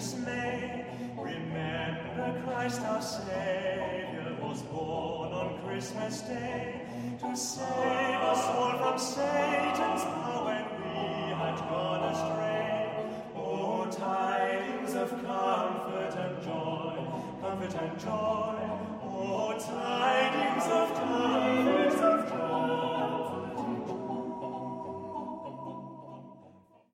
dismay. Remember Christ our Savior was born on Christmas Day to save us all from Satan's power when we had gone astray. Oh, tidings of comfort and joy, comfort and joy.